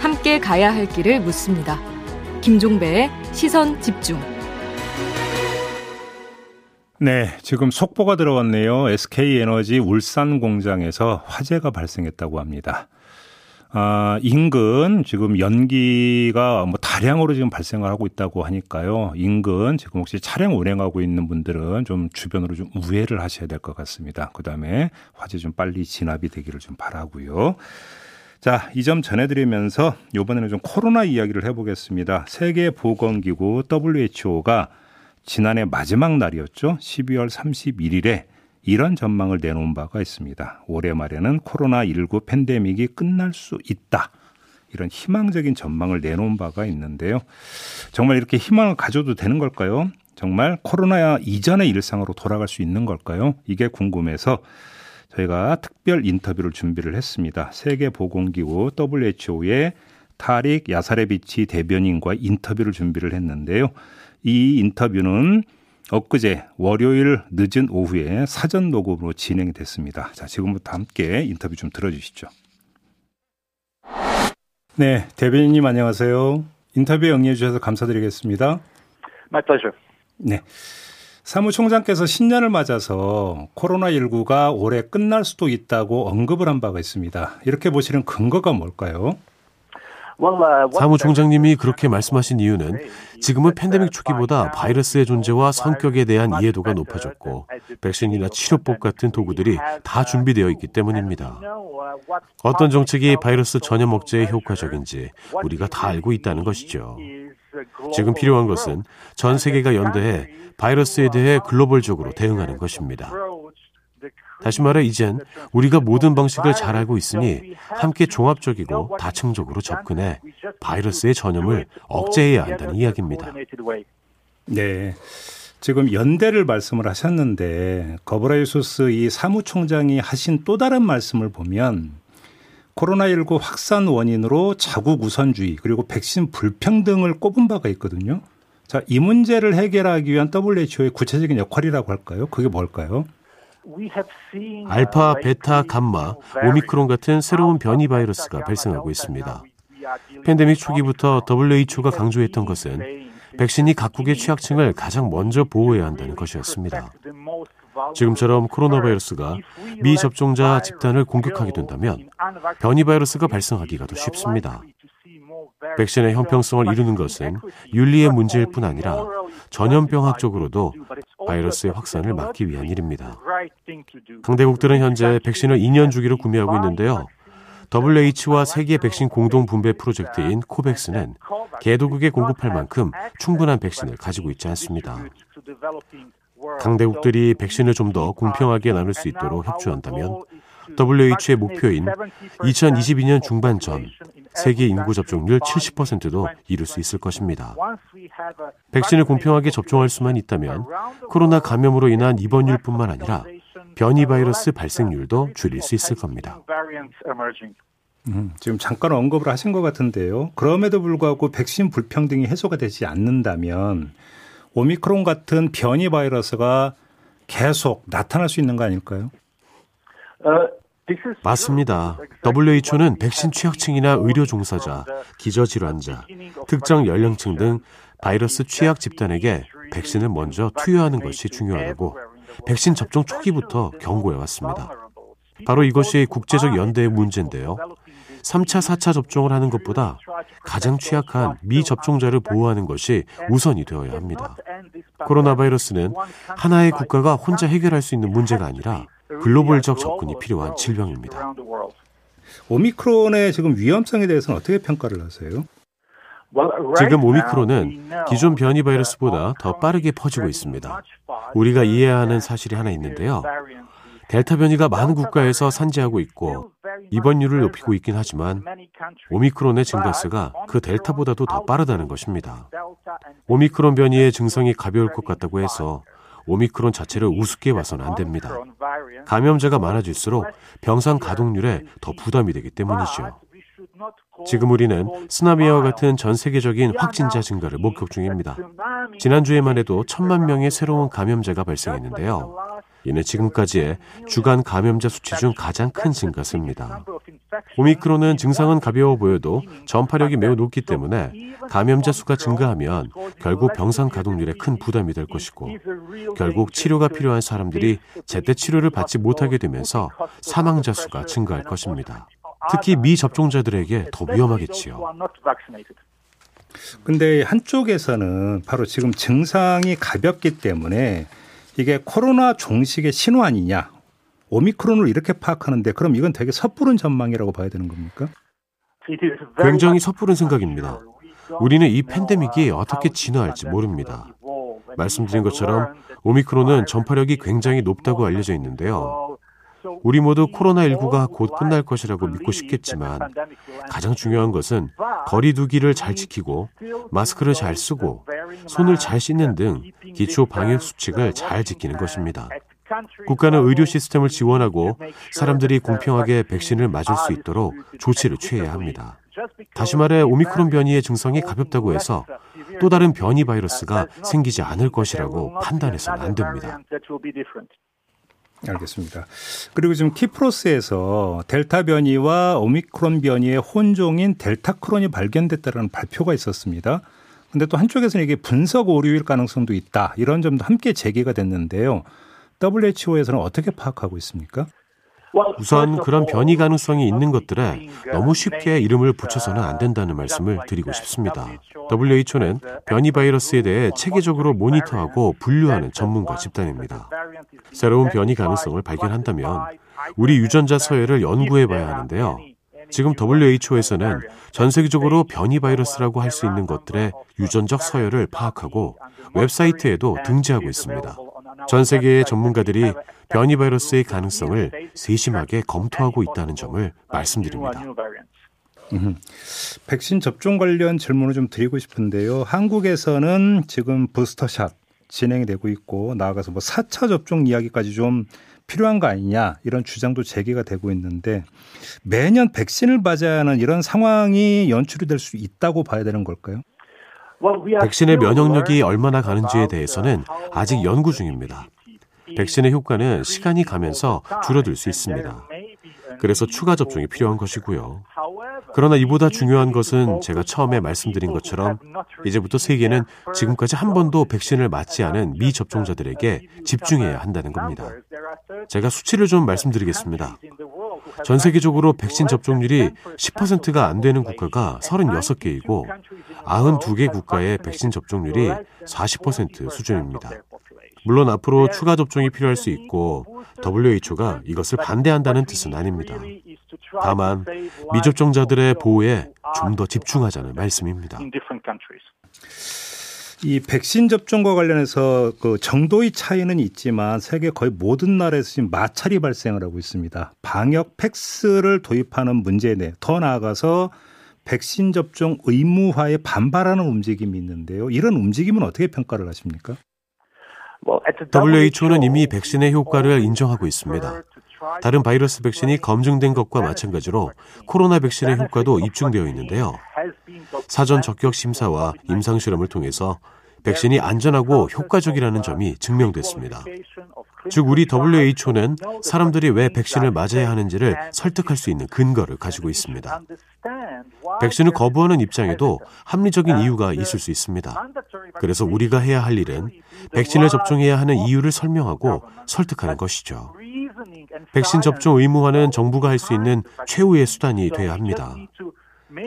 함께 가야 할 길을 묻습니다. 김종배의 시선 집중. 네, 지금 속보가 들어왔네요. SK 에너지 울산 공장에서 화재가 발생했다고 합니다. 아, 인근 지금 연기가 뭐 다량으로 지금 발생을 하고 있다고 하니까요. 인근 지금 혹시 차량 운행하고 있는 분들은 좀 주변으로 좀 우회를 하셔야 될 것 같습니다. 그 다음에 화재 좀 빨리 진압이 되기를 좀 바라고요. 자, 이 점 전해드리면서 이번에는 좀 코로나 이야기를 해보겠습니다. 세계보건기구 WHO가 지난해 마지막 날이었죠. 12월 31일에 이런 전망을 내놓은 바가 있습니다. 올해 말에는 코로나19 팬데믹이 끝날 수 있다. 이런 희망적인 전망을 내놓은 바가 있는데요. 정말 이렇게 희망을 가져도 되는 걸까요? 정말 코로나 이전의 일상으로 돌아갈 수 있는 걸까요? 이게 궁금해서 저희가 특별 인터뷰를 준비를 했습니다. 세계보건기구 WHO의 타릭 야사레비치 대변인과 인터뷰를 준비를 했는데요. 이 인터뷰는 엊그제 월요일 늦은 오후에 사전 녹음으로 진행이 됐습니다. 자, 지금부터 함께 인터뷰 좀 들어주시죠. 네, 대변인님 안녕하세요. 인터뷰에 응해 주셔서 감사드리겠습니다. My pleasure. 네. 사무총장께서 신년을 맞아서 코로나19가 올해 끝날 수도 있다고 언급을 한 바가 있습니다. 이렇게 보시는 근거가 뭘까요? 사무총장님이 그렇게 말씀하신 이유는 지금은 팬데믹 초기보다 바이러스의 존재와 성격에 대한 이해도가 높아졌고 백신이나 치료법 같은 도구들이 다 준비되어 있기 때문입니다. 어떤 정책이 바이러스 전염 억제에 효과적인지 우리가 다 알고 있다는 것이죠. 지금 필요한 것은 전 세계가 연대해 바이러스에 대해 글로벌적으로 대응하는 것입니다. 다시 말해 이젠 우리가 모든 방식을 잘 알고 있으니 함께 종합적이고 다층적으로 접근해 바이러스의 전염을 억제해야 한다는 이야기입니다. 네. 지금 연대를 말씀을 하셨는데 거브라이소스 이 사무총장이 하신 또 다른 말씀을 보면 코로나19 확산 원인으로 자국 우선주의 그리고 백신 불평등을 꼽은 바가 있거든요. 자, 이 문제를 해결하기 위한 WHO의 구체적인 역할이라고 할까요? 그게 뭘까요? 알파, 베타, 감마, 오미크론 같은 새로운 변이 바이러스가 발생하고 있습니다. 팬데믹 초기부터 WHO가 강조했던 것은 백신이 각국의 취약층을 가장 먼저 보호해야 한다는 것이었습니다. 지금처럼 코로나 바이러스가 미접종자 집단을 공격하게 된다면 변이 바이러스가 발생하기가 더 쉽습니다. 백신의 형평성을 이루는 것은 윤리의 문제일 뿐 아니라 전염병학적으로도 바이러스의 확산을 막기 위한 일입니다. 강대국들은 현재 백신을 2년 주기로 구매하고 있는데요. WH와 세계 백신 공동 분배 프로젝트인 코백스는 개도국에 공급할 만큼 충분한 백신을 가지고 있지 않습니다. 강대국들이 백신을 좀 더 공평하게 나눌 수 있도록 협조한다면 WHO의 목표인 2022년 중반 전 세계 인구 접종률 70%도 이룰 수 있을 것입니다. 백신을 공평하게 접종할 수만 있다면 코로나 감염으로 인한 입원율뿐만 아니라 변이 바이러스 발생률도 줄일 수 있을 겁니다. 음, 지금 잠깐 언급을 하신 것 같은데요. 그럼에도 불구하고 백신 불평등이 해소가 되지 않는다면 오미크론 같은 변이 바이러스가 계속 나타날 수 있는 거 아닐까요? 맞습니다. WHO는 백신 취약층이나 의료 종사자, 기저질환자, 특정 연령층 등 바이러스 취약 집단에게 백신을 먼저 투여하는 것이 중요하다고 백신 접종 초기부터 경고해 왔습니다. 바로 이것이 국제적 연대의 문제인데요. 3차, 4차 접종을 하는 것보다 가장 취약한 미접종자를 보호하는 것이 우선이 되어야 합니다. 코로나 바이러스는 하나의 국가가 혼자 해결할 수 있는 문제가 아니라 글로벌적 접근이 필요한 질병입니다. 오미크론의 지금 위험성에 대해서는 어떻게 평가를 하세요? 지금 오미크론은 기존 변이 바이러스보다 더 빠르게 퍼지고 있습니다. 우리가 이해해야 하는 사실이 하나 있는데요. 델타 변이가 많은 국가에서 산재하고 있고 입원율을 높이고 있긴 하지만 오미크론의 증가세가 그 델타보다도 더 빠르다는 것입니다. 오미크론 변이의 증상이 가벼울 것 같다고 해서 오미크론 자체를 우습게 봐서는 안 됩니다. 감염자가 많아질수록 병상 가동률에 더 부담이 되기 때문이죠. 지금 우리는 스나미아와 같은 전 세계적인 확진자 증가를 목격 중입니다. 지난주에만 해도 천만 명의 새로운 감염자가 발생했는데요. 이는 지금까지의 주간 감염자 수치 중 가장 큰 증가세입니다. 오미크론은 증상은 가벼워 보여도 전파력이 매우 높기 때문에 감염자 수가 증가하면 결국 병상 가동률에 큰 부담이 될 것이고 결국 치료가 필요한 사람들이 제때 치료를 받지 못하게 되면서 사망자 수가 증가할 것입니다. 특히 미접종자들에게 더 위험하겠지요. 근데 한쪽에서는 바로 지금 증상이 가볍기 때문에 이게 코로나 종식의 신호 아니냐. 오미크론을 이렇게 파악하는데 그럼 이건 되게 섣부른 전망이라고 봐야 되는 겁니까? 굉장히 섣부른 생각입니다. 우리는 이 팬데믹이 어떻게 진화할지 모릅니다. 말씀드린 것처럼 오미크론은 전파력이 굉장히 높다고 알려져 있는데요. 우리 모두 코로나19가 곧 끝날 것이라고 믿고 싶겠지만 가장 중요한 것은 거리두기를 잘 지키고 마스크를 잘 쓰고 손을 잘 씻는 등 기초 방역 수칙을 잘 지키는 것입니다. 국가는 의료 시스템을 지원하고 사람들이 공평하게 백신을 맞을 수 있도록 조치를 취해야 합니다. 다시 말해 오미크론 변이의 증상이 가볍다고 해서 또 다른 변이 바이러스가 생기지 않을 것이라고 판단해서는 안 됩니다. 알겠습니다. 그리고 지금 키프로스에서 델타 변이와 오미크론 변이의 혼종인 델타크론이 발견됐다는 발표가 있었습니다. 근데 또 한쪽에서는 이게 분석 오류일 가능성도 있다. 이런 점도 함께 제기가 됐는데요. WHO에서는 어떻게 파악하고 있습니까? 우선 그런 변이 가능성이 있는 것들에 너무 쉽게 이름을 붙여서는 안 된다는 말씀을 드리고 싶습니다. WHO는 변이 바이러스에 대해 체계적으로 모니터하고 분류하는 전문가 집단입니다. 새로운 변이 가능성을 발견한다면 우리 유전자 서열을 연구해 봐야 하는데요. 지금 WHO에서는 전 세계적으로 변이 바이러스라고 할 수 있는 것들의 유전적 서열을 파악하고 웹사이트에도 등재하고 있습니다. 전 세계의 전문가들이 변이 바이러스의 가능성을 세심하게 검토하고 있다는 점을 말씀드립니다. 음, 백신 접종 관련 질문을 좀 드리고 싶은데요. 한국에서는 지금 부스터샷 진행이 되고 있고 나아가서 뭐 4차 접종 이야기까지 좀 필요한 거 아니냐 이런 주장도 제기가 되고 있는데 매년 백신을 맞아야 하는 이런 상황이 연출이 될 수 있다고 봐야 되는 걸까요? 백신의 면역력이 얼마나 가는지에 대해서는 아직 연구 중입니다. 백신의 효과는 시간이 가면서 줄어들 수 있습니다. 그래서 추가 접종이 필요한 것이고요. 그러나 이보다 중요한 것은 제가 처음에 말씀드린 것처럼 이제부터 세계는 지금까지 한 번도 백신을 맞지 않은 미접종자들에게 집중해야 한다는 겁니다. 제가 수치를 좀 말씀드리겠습니다. 전 세계적으로 백신 접종률이 10%가 안 되는 국가가 36개이고 92개 국가의 백신 접종률이 40% 수준입니다. 물론 앞으로 추가 접종이 필요할 수 있고 WHO가 이것을 반대한다는 뜻은 아닙니다. 다만 미접종자들의 보호에 좀 더 집중하자는 말씀입니다. 이 백신 접종과 관련해서 그 정도의 차이는 있지만 세계 거의 모든 나라에서 지금 마찰이 발생을 하고 있습니다. 방역 팩스를 도입하는 문제 내 더 나아가서 백신 접종 의무화에 반발하는 움직임이 있는데요. 이런 움직임은 어떻게 평가를 하십니까? WHO는 이미 백신의 효과를 인정하고 있습니다. 다른 바이러스 백신이 검증된 것과 마찬가지로 코로나 백신의 효과도 입증되어 있는데요. 사전 적격 심사와 임상 실험을 통해서 백신이 안전하고 효과적이라는 점이 증명됐습니다. 즉 우리 WHO는 사람들이 왜 백신을 맞아야 하는지를 설득할 수 있는 근거를 가지고 있습니다. 백신을 거부하는 입장에도 합리적인 이유가 있을 수 있습니다. 그래서 우리가 해야 할 일은 백신을 접종해야 하는 이유를 설명하고 설득하는 것이죠. 백신 접종 의무화는 정부가 할 수 있는 최후의 수단이 돼야 합니다.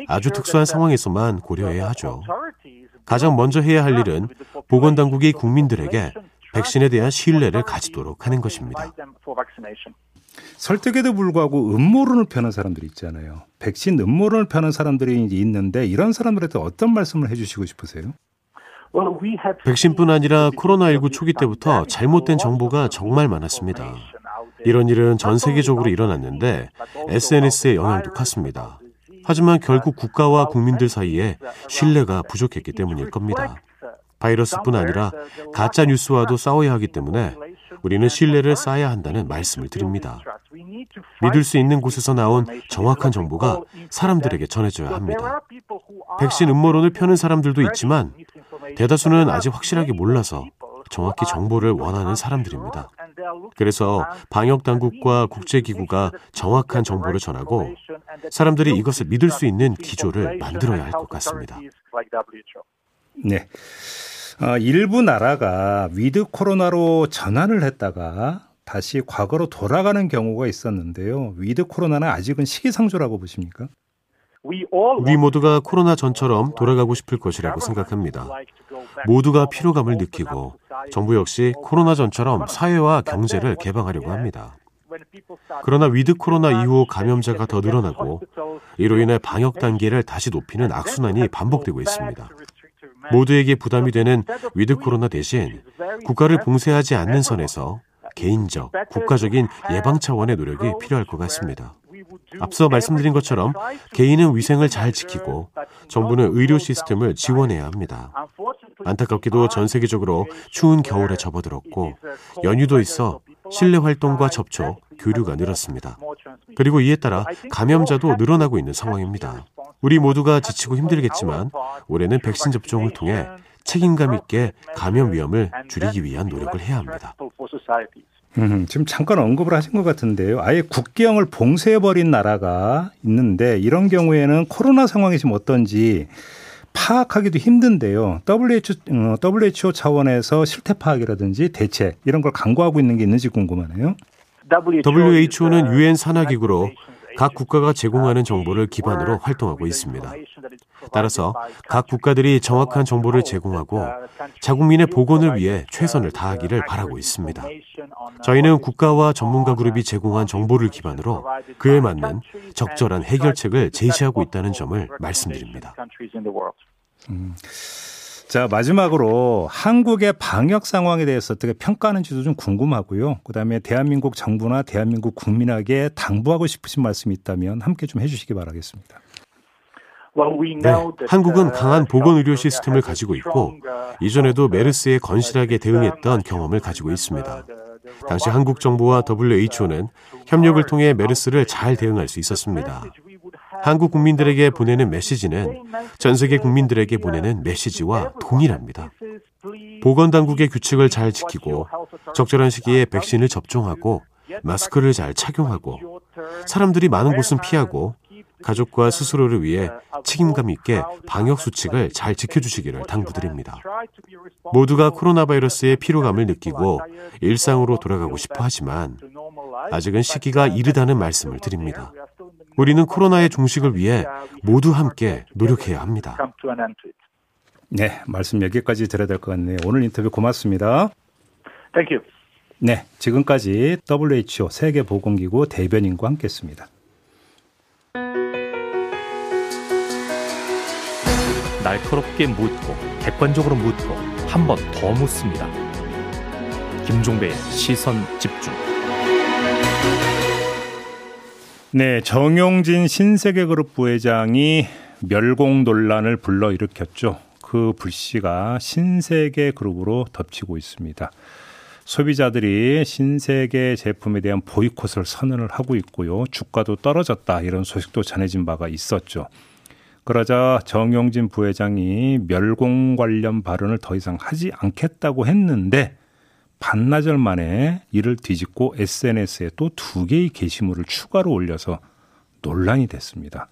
아주 특수한 상황에서만 고려해야 하죠. 가장 먼저 해야 할 일은 보건당국이 국민들에게 백신에 대한 신뢰를 가지도록 하는 것입니다. 설득에도 불구하고 음모론을 펴는 사람들이 있잖아요. 백신 음모론을 펴는 사람들이 있는데 이런 사람들한테 어떤 말씀을 해주시고 싶으세요? 백신뿐 아니라 코로나19 초기 때부터 잘못된 정보가 정말 많았습니다. 이런 일은 전 세계적으로 일어났는데 SNS의 영향도 컸습니다. 하지만 결국 국가와 국민들 사이에 신뢰가 부족했기 때문일 겁니다. 바이러스뿐 아니라 가짜 뉴스와도 싸워야 하기 때문에 우리는 신뢰를 쌓아야 한다는 말씀을 드립니다. 믿을 수 있는 곳에서 나온 정확한 정보가 사람들에게 전해져야 합니다. 백신 음모론을 펴는 사람들도 있지만 대다수는 아직 확실하게 몰라서 정확히 정보를 원하는 사람들입니다. 그래서 방역 당국과 국제기구가 정확한 정보를 전하고 사람들이 이것을 믿을 수 있는 기조를 만들어야 할 것 같습니다. 네. 어, 일부 나라가 위드 코로나로 전환을 했다가 다시 과거로 돌아가는 경우가 있었는데요. with 코로나는 아직은 시기상조라고 보십니까? 우리 모두가 코로나 전처럼 돌아가고 싶을 것이라고 생각합니다. 모두가 피로감을 느끼고 정부 역시 코로나 전처럼 사회와 경제를 개방하려고 합니다. 그러나 with 코로나 이후 감염자가 더 늘어나고 이로 인해 방역 단계를 다시 높이는 악순환이 반복되고 있습니다. 모두에게 부담이 되는 with 코로나 대신 국가를 봉쇄하지 않는 선에서 개인적, 국가적인 예방 차원의 노력이 필요할 것 같습니다. 앞서 말씀드린 것처럼 개인은 위생을 잘 지키고 정부는 의료 시스템을 지원해야 합니다. 안타깝게도 전 세계적으로 추운 겨울에 접어들었고 연휴도 있어 실내 활동과 접촉, 교류가 늘었습니다. 그리고 이에 따라 감염자도 늘어나고 있는 상황입니다. 우리 모두가 지치고 힘들겠지만 올해는 백신 접종을 통해 책임감 있게 감염 위험을 줄이기 위한 노력을 해야 합니다. 음, 지금 잠깐 언급을 하신 것 같은데요. 아예 국경을 봉쇄해버린 나라가 있는데 이런 경우에는 코로나 상황이 지금 어떤지 파악하기도 힘든데요. WHO, 어, WHO 차원에서 실태 파악이라든지 대책 이런 걸 강구하고 있는 게 있는지 궁금하네요. WHO는 유엔 산하기구로 각 국가가 제공하는 정보를 기반으로 활동하고 있습니다. 따라서 각 국가들이 정확한 정보를 제공하고 자국민의 보건을 위해 최선을 다하기를 바라고 있습니다. 저희는 국가와 전문가 그룹이 제공한 정보를 기반으로 그에 맞는 적절한 해결책을 제시하고 있다는 점을 말씀드립니다. 음. 자, 마지막으로 한국의 방역 상황에 대해서 어떻게 평가하는지도 좀 궁금하고요. 그다음에 대한민국 정부나 대한민국 국민에게 당부하고 싶으신 말씀이 있다면 함께 좀 해주시기 바라겠습니다. 네, 한국은 강한 보건 의료 시스템을 가지고 있고 이전에도 메르스에 건실하게 대응했던 경험을 가지고 있습니다. 당시 한국 정부와 WHO는 협력을 통해 메르스를 잘 대응할 수 있었습니다. 한국 국민들에게 보내는 메시지는 전 세계 국민들에게 보내는 메시지와 동일합니다. 보건당국의 규칙을 잘 지키고 적절한 시기에 백신을 접종하고 마스크를 잘 착용하고 사람들이 많은 곳은 피하고 가족과 스스로를 위해 책임감 있게 방역 수칙을 잘 지켜주시기를 당부드립니다. 모두가 코로나 바이러스의 피로감을 느끼고 일상으로 돌아가고 싶어 하지만 아직은 시기가 이르다는 말씀을 드립니다. 우리는 코로나의 종식을 위해 모두 함께 노력해야 합니다. 네, 말씀 여기까지 드려야 될 것 같네요. 오늘 인터뷰 고맙습니다. Thank you. 네, 지금까지 WHO 세계보건기구 대변인과 함께했습니다. 날카롭게 묻고 객관적으로 묻고 한 번 더 묻습니다. 김종배의 시선 집중. 네, 정용진 신세계그룹 부회장이 멸공 논란을 불러일으켰죠. 그 불씨가 신세계그룹으로 덮치고 있습니다. 소비자들이 신세계 제품에 대한 보이콧을 선언을 하고 있고요. 주가도 떨어졌다 이런 소식도 전해진 바가 있었죠. 그러자 정용진 부회장이 멸공 관련 발언을 더 이상 하지 않겠다고 했는데 반나절 만에 이를 뒤집고 SNS에 또 두 개의 게시물을 추가로 올려서 논란이 됐습니다.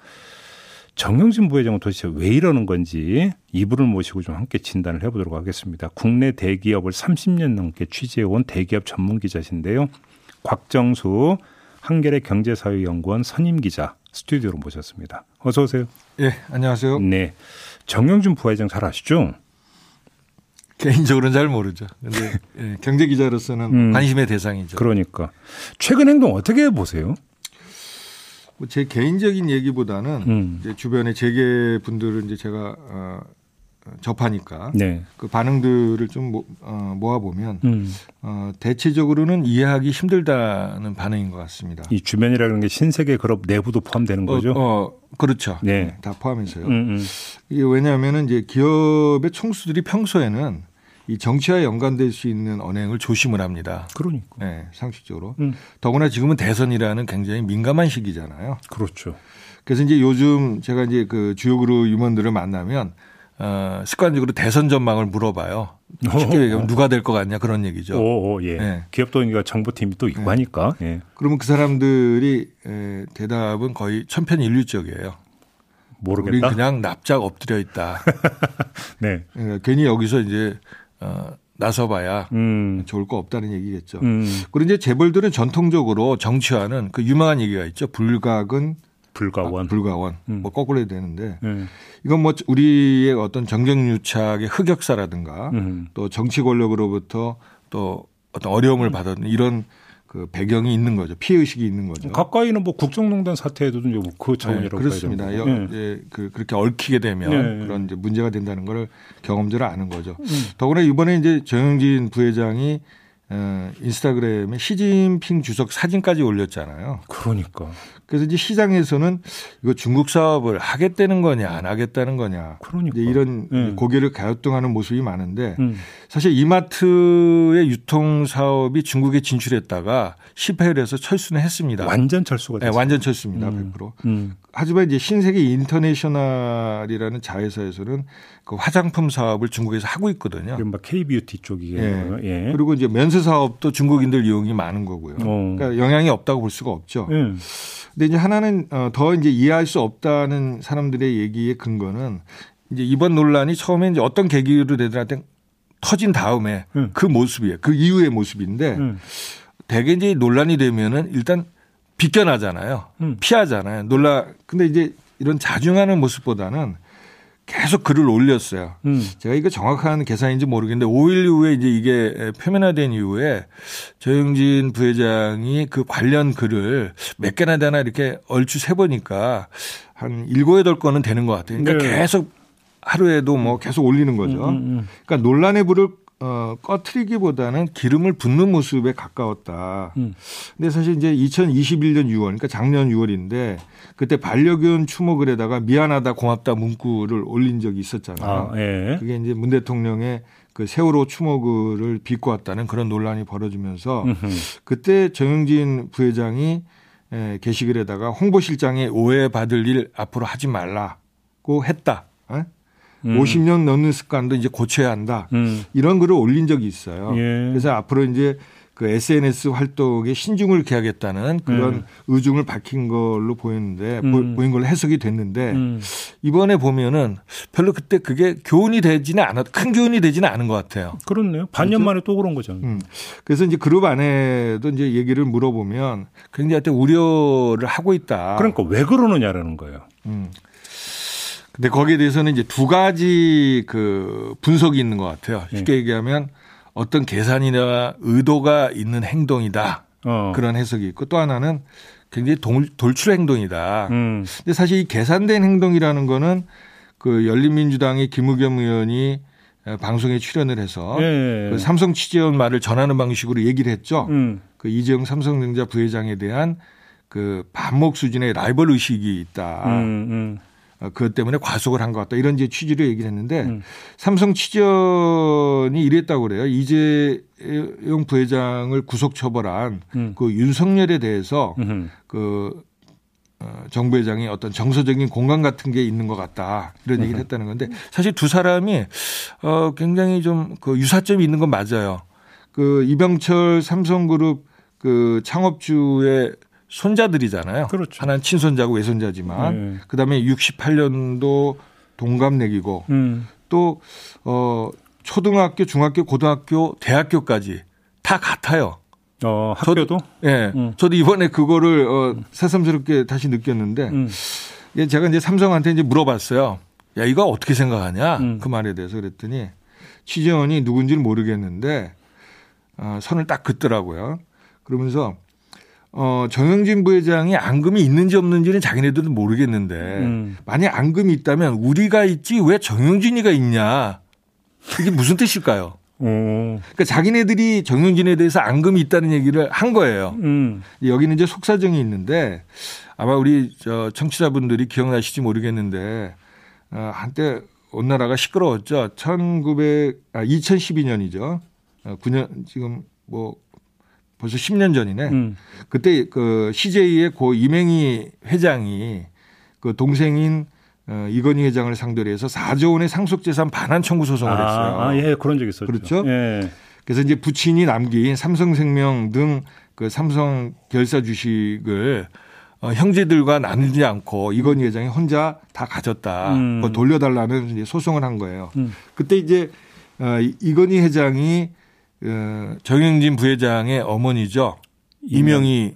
정영진 부회장은 도대체 왜 이러는 건지 이분을 모시고 좀 함께 진단을 해보도록 하겠습니다. 국내 대기업을 30년 넘게 취재해온 대기업 전문 기자신데요. 곽정수 한겨레 경제사회연구원 선임 기자 스튜디오로 모셨습니다. 어서 오세요. 예, 안녕하세요. 네. 정영준 부회장 잘 아시죠? 개인적으로는 잘 모르죠. 근데 예, 경제 기자로서는 음, 관심의 대상이죠. 그러니까 최근 행동 어떻게 보세요? 뭐제 개인적인 얘기보다는 음. 이제 주변의 재계 분들을 이제 제가 어, 접하니까 네. 그 반응들을 좀 모, 어, 모아 보면 음. 어, 대체적으로는 이해하기 힘들다는 반응인 것 같습니다. 이 주변이라는 게 신세계 그룹 내부도 포함되는 어, 거죠? 어, 어 그렇죠. 네. 네, 다 포함해서요. 음, 음. 이게 왜냐하면은 이제 기업의 총수들이 평소에는 이 정치와 연관될 수 있는 언행을 조심을 합니다. 그러니까. 네, 상식적으로. 음. 더구나 지금은 대선이라는 굉장히 민감한 시기잖아요. 그렇죠. 그래서 이제 요즘 제가 이제 그 주요 그룹 임원들을 만나면 어, 습관적으로 대선 전망을 물어봐요. 쉽게 얘기하면 누가 될 것 같냐 그런 얘기죠. 오, 오 예. 네. 기업도니까 정보팀이 또 있고 네. 하니까. 예. 그러면 그 사람들이 에, 대답은 거의 천편일률적이에요. 모르겠다. 우리 그냥 납작 엎드려 있다. 네. 그러니까 괜히 여기서 이제 어, 나서봐야 음. 좋을 거 없다는 얘기겠죠. 음. 그리고 이제 재벌들은 전통적으로 정치와는 그 유명한 얘기가 있죠. 불각은 불가원. 아, 불가원. 음. 뭐 거꾸로 해야 되는데 음. 이건 뭐 우리의 어떤 정경유착의 흑역사라든가 음. 또 정치 권력으로부터 또 어떤 어려움을 받았는 이런 그 배경이 있는 거죠. 피해 의식이 있는 거죠. 가까이는 뭐 국정농단 사태에도 이제 뭐그 차원이라고 네, 그렇습니다. 네. 이제 그 그렇게 얽히게 되면 네. 그런 이제 문제가 된다는 걸 경험적으로 아는 거죠. 음. 더구나 이번에 이제 정영진 부회장이 어, 인스타그램에 시진핑 주석 사진까지 올렸잖아요. 그러니까. 그래서 이제 시장에서는 이거 중국 사업을 하겠다는 거냐 안 하겠다는 거냐. 그러니까. 이런 네. 고개를 가요등하는 모습이 많은데 음. 사실 이마트의 유통 사업이 중국에 진출했다가 실패를 해서 철수는 했습니다. 완전 철수가 됐어요. 네, 완전 철수입니다. 음. 100%. 음. 하지만 이제 신세계 인터내셔널이라는 자회사에서는 그 화장품 사업을 중국에서 하고 있거든요. 그럼 K뷰티 쪽이에요. 예. 예. 그리고 이제 면세 사업도 중국인들 이용이 많은 거고요. 어. 그러니까 영향이 없다고 볼 수가 없죠. 예. 근데 이제 하나는 어, 더 이제 이해할 수 없다는 사람들의 얘기의 근거는 이제 이번 논란이 처음에 이제 어떤 계기로 되더라도 터진 다음에 음. 그 모습이에요. 그 이후의 모습인데 음. 대개 이제 논란이 되면은 일단 비껴나잖아요. 음. 피하잖아요. 논란. 근데 이제 이런 자중하는 모습보다는 계속 글을 올렸어요. 음. 제가 이거 정확한 계산인지 모르겠는데 5일 이후에 이제 이게 표면화된 이후에 조영진 부회장이 그 관련 글을 몇 개나 되나 이렇게 얼추 세보니까 한 7, 8건은 되는 것 같아요. 그러니까 네. 계속 하루에도 뭐 계속 올리는 거죠. 음, 음, 음. 그러니까 논란의 불을 어, 꺼트리기보다는 기름을 붓는 모습에 가까웠다. 음. 근데 사실 이제 2021년 6월, 그러니까 작년 6월인데 그때 반려견 추모글에다가 미안하다 고맙다 문구를 올린 적이 있었잖아요. 아, 예. 그게 이제 문 대통령의 그 세월호 추모글을 비꼬 왔다는 그런 논란이 벌어지면서 음흠. 그때 정영진 부회장이 에, 게시글에다가 홍보실장의 오해받을 일 앞으로 하지 말라고 했다. 에? 음. 50년 넘는 습관도 이제 고쳐야 한다. 음. 이런 글을 올린 적이 있어요. 예. 그래서 앞으로 이제 그 SNS 활동에 신중을 기하겠다는 그런 음. 의중을 밝힌 걸로 보였는데 음. 보인 걸로 해석이 됐는데 음. 이번에 보면은 별로 그때 그게 교훈이 되지는 않았 큰 교훈이 되지는 않은 것 같아요. 그렇네요. 반년 그렇죠? 만에 또 그런 거죠. 음. 그래서 이제 그룹 안에도 이제 얘기를 물어보면 굉장히 우려를 하고 있다. 그러니까 왜 그러느냐라는 거예요. 음. 근데 거기에 대해서는 이제 두 가지 그 분석이 있는 것 같아요. 쉽게 네. 얘기하면 어떤 계산이나 의도가 있는 행동이다. 어. 그런 해석이 있고 또 하나는 굉장히 돌, 돌출 행동이다. 음. 근데 사실 이 계산된 행동이라는 거는 그 열린민주당의 김의겸 의원이 방송에 출연을 해서 네. 그 삼성 취재원 말을 전하는 방식으로 얘기를 했죠. 음. 그 이재용 삼성전자 부회장에 대한 그 반목 수준의 라이벌 의식이 있다. 음, 음. 어, 그것 때문에 과속을 한 것 같다. 이런 이제 취지로 얘기를 했는데 음. 삼성 취재원이 이랬다고 그래요. 이재용 부회장을 구속 처벌한 음. 그 윤석열에 대해서 음흠. 그 어, 정부 회장이 어떤 정서적인 공간 같은 게 있는 것 같다. 이런 얘기를 했다는 건데 사실 두 사람이 어 굉장히 좀 그 유사점이 있는 건 맞아요. 그 이병철 삼성그룹 그 창업주의 손자들이잖아요. 그렇죠. 하나는 친손자고 외손자지만 네. 그다음에 68년도 동갑내기고 음. 또 어, 초등학교, 중학교, 고등학교, 대학교까지 다 같아요. 어, 학교도? 예. 네. 음. 저도 이번에 그거를 어, 새삼스럽게 다시 느꼈는데 음. 예, 제가 이제 삼성한테 이제 물어봤어요. 야, 이거 어떻게 생각하냐? 음. 그 말에 대해서 그랬더니 취재원이 누군지는 모르겠는데 어, 선을 딱 긋더라고요. 그러면서 어, 정영진 부회장이 앙금이 있는지 없는지는 자기네들도 모르겠는데 음. 만약 앙금이 있다면 우리가 있지 왜 정영진이가 있냐. 그게 무슨 뜻일까요? 오. 그러니까 자기네들이 정영진에 대해서 앙금이 있다는 얘기를 한 거예요. 음. 여기는 이제 속사정이 있는데 아마 우리 저 청취자분들이 기억나실지 모르겠는데 어, 한때 온 나라가 시끄러웠죠. 1900, 아, 2012년이죠. 9년 어, 지금 뭐 벌써 10년 전이네. 음. 그때 그 CJ의 고 이맹희 회장이 그 동생인 어, 이건희 회장을 상대로 해서 4조 원의 상속재산 반환 청구 소송을 아, 했어요. 아, 예, 그런 적 있었죠. 그렇죠. 예. 그래서 이제 부친이 남긴 삼성생명 등 그 삼성 결사 주식을 어, 형제들과 나누지 않고 이건희 회장이 혼자 다 가졌다. 음. 뭐 돌려달라는 소송을 한 거예요. 음. 그때 이제 어, 이건희 회장이 어, 정영진 부회장의 어머니죠. 이명희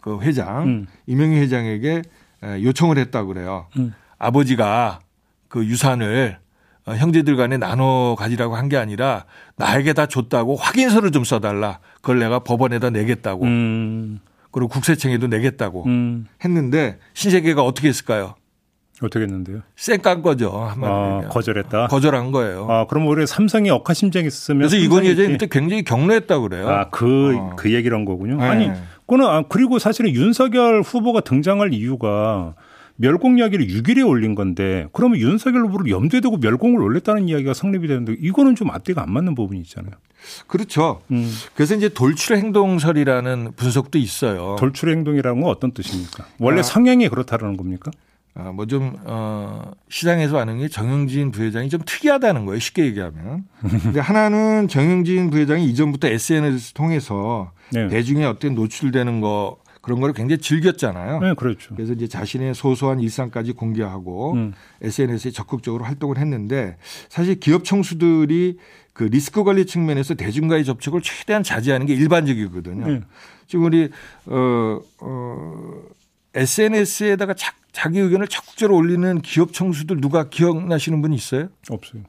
그 회장, 음. 이명희 회장에게 요청을 했다고 그래요. 음. 아버지가 그 유산을 어, 형제들 간에 나눠 가지라고 한 게 아니라 나에게 다 줬다고 확인서를 좀 써달라. 그걸 내가 법원에다 내겠다고. 음. 그리고 국세청에도 내겠다고 음. 했는데 신세계가 어떻게 했을까요? 어떻게 했는데요? 쌩깐 거죠. 아, 거절했다. 거절한 거예요. 아, 그럼 우리 삼성이 억하심정이 있으면 그래서 이건희 여자님 그때 굉장히 경로했다고 그래요. 아, 그, 어. 그 얘기를 한 거군요. 네. 아니, 그거는, 아, 그리고 사실은 윤석열 후보가 등장할 이유가 멸공 이야기를 6일에 올린 건데 그러면 윤석열 후보를 염두에 두고 멸공을 올렸다는 이야기가 성립이 되는데 이거는 좀 앞뒤가 안 맞는 부분이 있잖아요. 그렇죠. 음. 그래서 이제 돌출 행동설이라는 분석도 있어요. 돌출 행동이라는 건 어떤 뜻입니까? 원래 아. 성향이 그렇다는 겁니까? 아, 뭐좀 어, 시장에서 하는 게 정영진 부회장이 좀 특이하다는 거예요. 쉽게 얘기하면. 근데 하나는 정영진 부회장이 이전부터 SNS 통해서 네. 대중에 어떤 노출되는 거 그런 걸 굉장히 즐겼잖아요. 네, 그렇죠. 그래서 이제 자신의 소소한 일상까지 공개하고 음. SNS에 적극적으로 활동을 했는데 사실 기업 총수들이 그 리스크 관리 측면에서 대중과의 접촉을 최대한 자제하는 게 일반적이거든요. 네. 지금 우리 어, 어 SNS에다가 자, 자기 의견을 적극적으로 올리는 기업 총수들 누가 기억나시는 분 있어요? 없어요.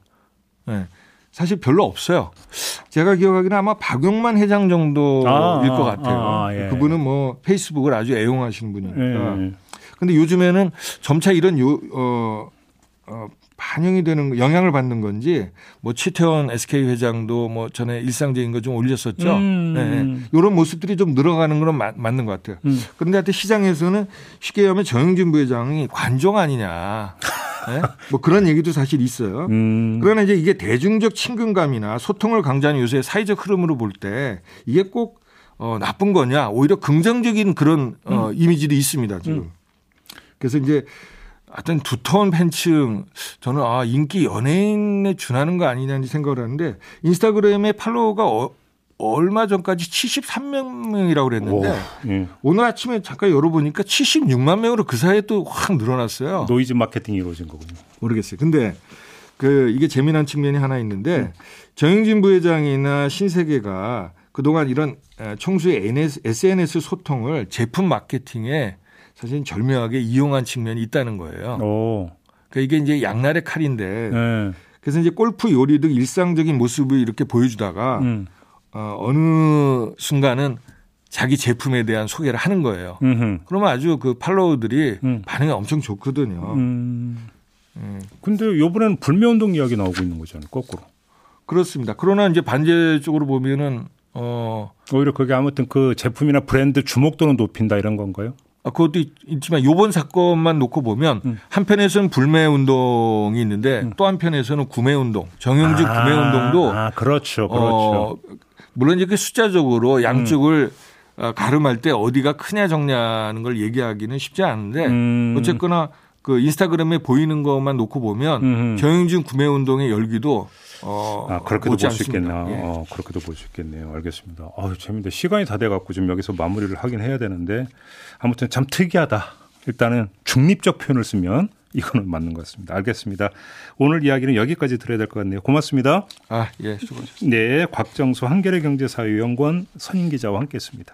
네. 사실 별로 없어요. 제가 기억하기는 아마 박용만 회장 정도일 아, 것 같아요. 아, 예. 그분은 뭐 페이스북을 아주 애용하시는 분이니까. 예. 근데 요즘에는 점차 이런 요, 어, 어, 반영이 되는 영향을 받는 건지 뭐 최태원 SK 회장도 뭐 전에 일상적인 거 좀 올렸었죠. 음. 네. 이런 모습들이 좀 늘어가는 건 맞, 는 것 같아요. 음. 그런데 하여튼 시장에서는 쉽게 얘기하면 정영진 부회장이 관종 아니냐. 네? 뭐 그런 얘기도 사실 있어요. 음. 그러나 이제 이게 대중적 친근감이나 소통을 강조하는 요새 사회적 흐름으로 볼 때 이게 꼭 어, 나쁜 거냐 오히려 긍정적인 그런 어, 음. 이미지도 있습니다 지금. 음. 그래서 이제 하여튼 두터운 팬층 저는 아 인기 연예인에 준하는 거 아니냐는 생각을 하는데 인스타그램에 팔로워가 어, 얼마 전까지 73만 명이라고 그랬는데 오, 예. 오늘 아침에 잠깐 열어보니까 76만 명으로 그 사이에 또 확 늘어났어요. 노이즈 마케팅이 이루어진 거군요. 모르겠어요. 근데 그 이게 재미난 측면이 하나 있는데 음. 정영진 부회장이나 신세계가 그동안 이런 총수의 SNS 소통을 제품 마케팅에 사실 절묘하게 이용한 측면이 있다는 거예요. 오. 그러니까 이게 이제 양날의 칼인데 네. 그래서 이제 골프 요리 등 일상적인 모습을 이렇게 보여주다가 음. 어, 어느 순간은 자기 제품에 대한 소개를 하는 거예요. 음흠. 그러면 아주 그 팔로워들이 음. 반응이 엄청 좋거든요. 음. 음. 근데 요번에는 불매운동 이야기 나오고 있는 거잖아요. 거꾸로. 그렇습니다. 그러나 이제 반대쪽으로 보면은 어 오히려 그게 아무튼 그 제품이나 브랜드 주목도는 높인다 이런 건가요? 아, 그것도 있지만 요번 사건만 놓고 보면 음. 한편에서는 불매 운동이 있는데 음. 또 한편에서는 구매 운동, 정영진 아, 구매 운동도 아, 그렇죠. 그렇죠. 어, 물론 이렇게 숫자적으로 양쪽을 음. 가름할 때 어디가 크냐 적냐는 걸 얘기하기는 쉽지 않은데 음. 어쨌거나 그 인스타그램에 보이는 것만 놓고 보면 음. 정영진 구매 운동의 열기도 어, 아, 그렇게도 볼 수 있겠나. 예. 어, 그렇게도 볼 수 있겠네요. 알겠습니다. 아, 재밌는데 시간이 다 돼갖고 좀 여기서 마무리를 하긴 해야 되는데 아무튼 참 특이하다. 일단은 중립적 표현을 쓰면 이거는 맞는 것 같습니다. 알겠습니다. 오늘 이야기는 여기까지 들어야 될 것 같네요. 고맙습니다. 아, 예, 수고하셨습니다. 네, 곽정수 한겨레 경제사회연구원 선임 기자와 함께했습니다.